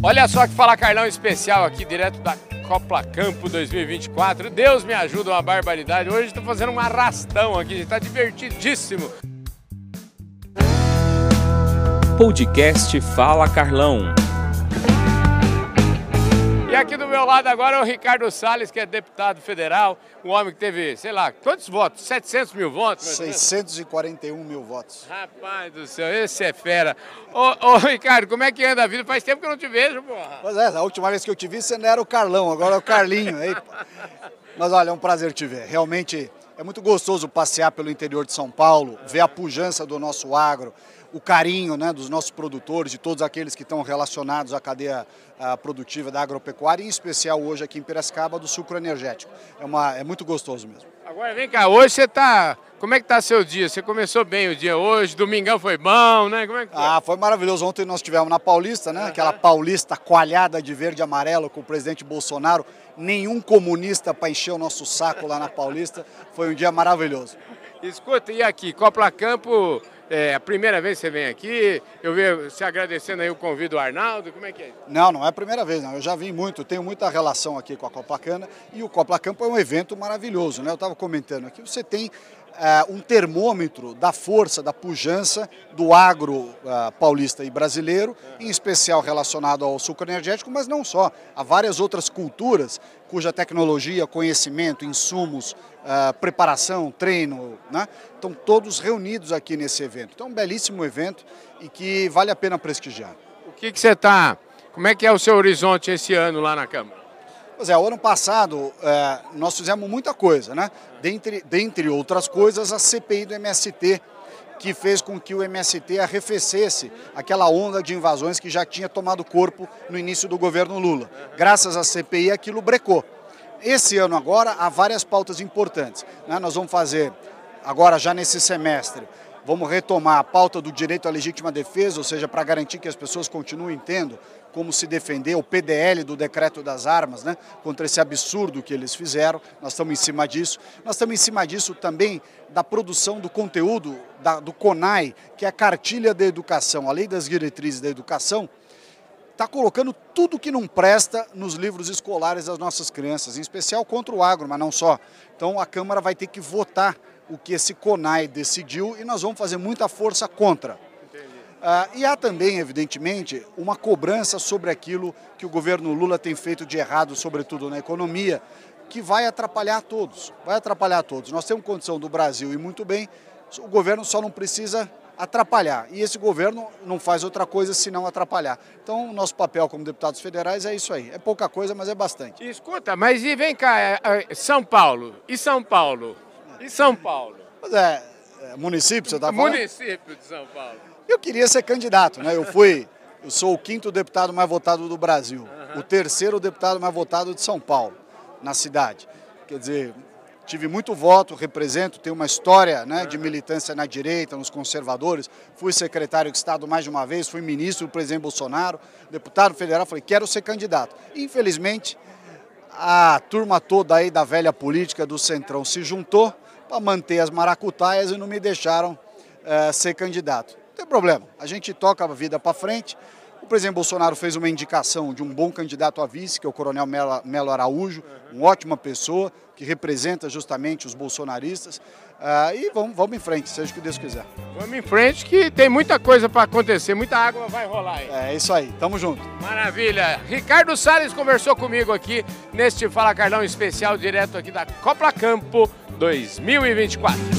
Olha só que fala Carlão especial aqui, direto da Copla Campo 2024. Deus me ajuda, uma barbaridade. Hoje estou fazendo um arrastão aqui, está divertidíssimo. Podcast Fala Carlão. Aqui do meu lado agora é o Ricardo Salles, que é deputado federal, um homem que teve, sei lá, quantos votos? 700 mil votos? 641 mil votos. Rapaz do céu, esse é fera. Ô, ô, Ricardo, como é que anda a vida? Faz tempo que eu não te vejo, porra. Pois é, a última vez que eu te vi você não era o Carlão, agora é o Carlinho. Aí, Mas olha, é um prazer te ver. Realmente é muito gostoso passear pelo interior de São Paulo, ver a pujança do nosso agro, o carinho né, dos nossos produtores, de todos aqueles que estão relacionados à cadeia produtiva da agropecuária, em especial hoje aqui em Piracicaba, do sucro energético. É, uma, é muito gostoso mesmo. Agora vem cá, hoje você está. Como é que está seu dia? Você começou bem o dia hoje, domingão foi bom, né? Como é que foi? Ah, foi maravilhoso. Ontem nós tivemos na Paulista, né? Uhum. Aquela Paulista coalhada de verde e amarelo com o presidente Bolsonaro. Nenhum comunista para encher o nosso saco lá na Paulista. Foi um dia maravilhoso. Escuta, e aqui, Copla Campo é a primeira vez que você vem aqui, eu vejo você agradecendo aí o convite do Arnaldo, como é que é? Não, não é a primeira vez, não. Eu já vim muito, tenho muita relação aqui com a Copacana e o Coplacampo é um evento maravilhoso, né? Eu estava comentando aqui, você tem é, um termômetro da força, da pujança do agro uh, paulista e brasileiro, em especial relacionado ao suco energético, mas não só. Há várias outras culturas cuja tecnologia, conhecimento, insumos, uh, preparação, treino, né, estão todos reunidos aqui nesse evento. Então, é um belíssimo evento e que vale a pena prestigiar. O que, que você está. Como é que é o seu horizonte esse ano lá na Câmara? Pois é, o ano passado é, nós fizemos muita coisa, né? Dentre, dentre outras coisas, a CPI do MST, que fez com que o MST arrefecesse aquela onda de invasões que já tinha tomado corpo no início do governo Lula. Graças à CPI, aquilo brecou. Esse ano agora há várias pautas importantes. Né? Nós vamos fazer, agora já nesse semestre, vamos retomar a pauta do direito à legítima defesa, ou seja, para garantir que as pessoas continuem tendo como se defender, o PDL do decreto das armas, né, contra esse absurdo que eles fizeram. Nós estamos em cima disso. Nós estamos em cima disso também da produção do conteúdo da, do CONAI, que é a cartilha da educação, a lei das diretrizes da educação, está colocando tudo que não presta nos livros escolares das nossas crianças, em especial contra o agro, mas não só. Então a Câmara vai ter que votar o que esse CONAI decidiu e nós vamos fazer muita força contra. Uh, e há também, evidentemente, uma cobrança sobre aquilo que o governo Lula tem feito de errado, sobretudo na economia, que vai atrapalhar todos. Vai atrapalhar todos. Nós temos condição do Brasil e muito bem, o governo só não precisa atrapalhar. E esse governo não faz outra coisa senão atrapalhar. Então, o nosso papel como deputados federais é isso aí. É pouca coisa, mas é bastante. Escuta, mas e vem cá, é, é, São Paulo. E São Paulo? E São Paulo? Pois é, é município, você está falando? Município de São Paulo. Eu queria ser candidato, né? Eu fui, eu sou o quinto deputado mais votado do Brasil, uhum. o terceiro deputado mais votado de São Paulo, na cidade. Quer dizer, tive muito voto, represento, tenho uma história né, de militância na direita, nos conservadores, fui secretário de Estado mais de uma vez, fui ministro do presidente Bolsonaro, deputado federal, falei, quero ser candidato. Infelizmente, a turma toda aí da velha política do Centrão se juntou para manter as maracutaias e não me deixaram uh, ser candidato tem problema. A gente toca a vida para frente. O presidente Bolsonaro fez uma indicação de um bom candidato a vice, que é o Coronel Melo Araújo, uma ótima pessoa, que representa justamente os bolsonaristas. Uh, e vamos, vamos em frente, seja o que Deus quiser. Vamos em frente que tem muita coisa para acontecer, muita água vai rolar aí. É isso aí, tamo junto. Maravilha. Ricardo Salles conversou comigo aqui neste Fala Carlão especial direto aqui da Copla Campo 2024.